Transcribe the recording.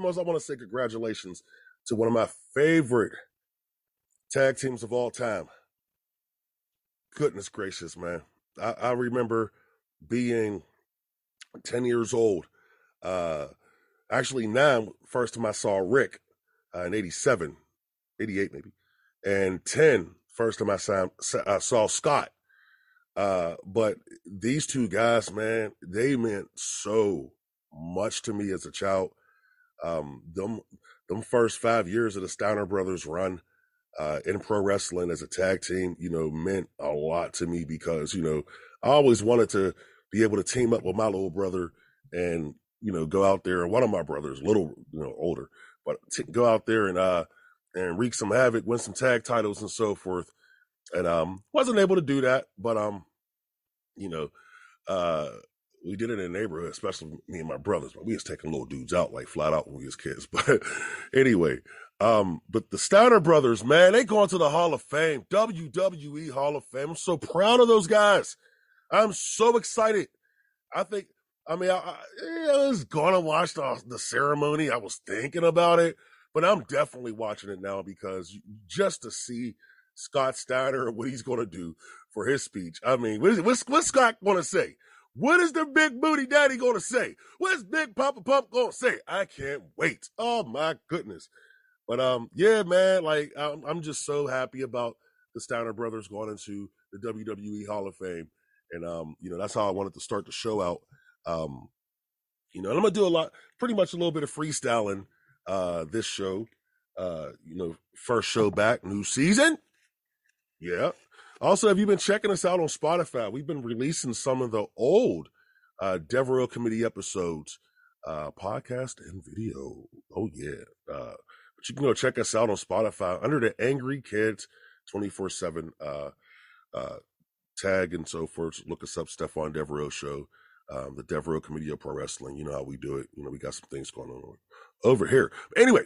Most I want to say congratulations to one of my favorite tag teams of all time. Goodness gracious, man. I, I remember being 10 years old. Uh, actually, now, first time I saw Rick uh, in 87, 88 maybe, and 10, first time I saw, I saw Scott. Uh, but these two guys, man, they meant so much to me as a child. Um, them, them first five years of the Steiner brothers run, uh, in pro wrestling as a tag team, you know, meant a lot to me because, you know, I always wanted to be able to team up with my little brother and, you know, go out there. One of my brothers, little, you know, older, but t- go out there and, uh, and wreak some havoc, win some tag titles and so forth. And, um, wasn't able to do that, but, um, you know, uh, we did it in the neighborhood, especially me and my brothers, but we was taking little dudes out like flat out when we was kids. But anyway, um, but the Steiner brothers, man, they going to the Hall of Fame, WWE Hall of Fame. I'm so proud of those guys. I'm so excited. I think, I mean, I, I, I was going to watch the, the ceremony. I was thinking about it, but I'm definitely watching it now because just to see Scott Steiner and what he's going to do for his speech. I mean, what's, what's Scott going to say? What is the big booty daddy going to say? What's Big Papa Pump going to say? I can't wait. Oh my goodness. But um, yeah, man, like I'm, I'm just so happy about the Steiner brothers going into the WWE Hall of Fame, and um, you know that's how I wanted to start the show out. Um, you know, and I'm gonna do a lot, pretty much a little bit of freestyling uh this show. Uh, you know, first show back, new season. Yeah. Also, have you been checking us out on Spotify? We've been releasing some of the old uh Devereux Committee episodes, uh, podcast and video. Oh yeah. Uh but you can go check us out on Spotify under the Angry Kids 24 7 uh, uh, tag and so forth. Look us up, Stephon Devereux Show, um, the Devereux Committee of Pro Wrestling. You know how we do it. You know, we got some things going on over here. But anyway,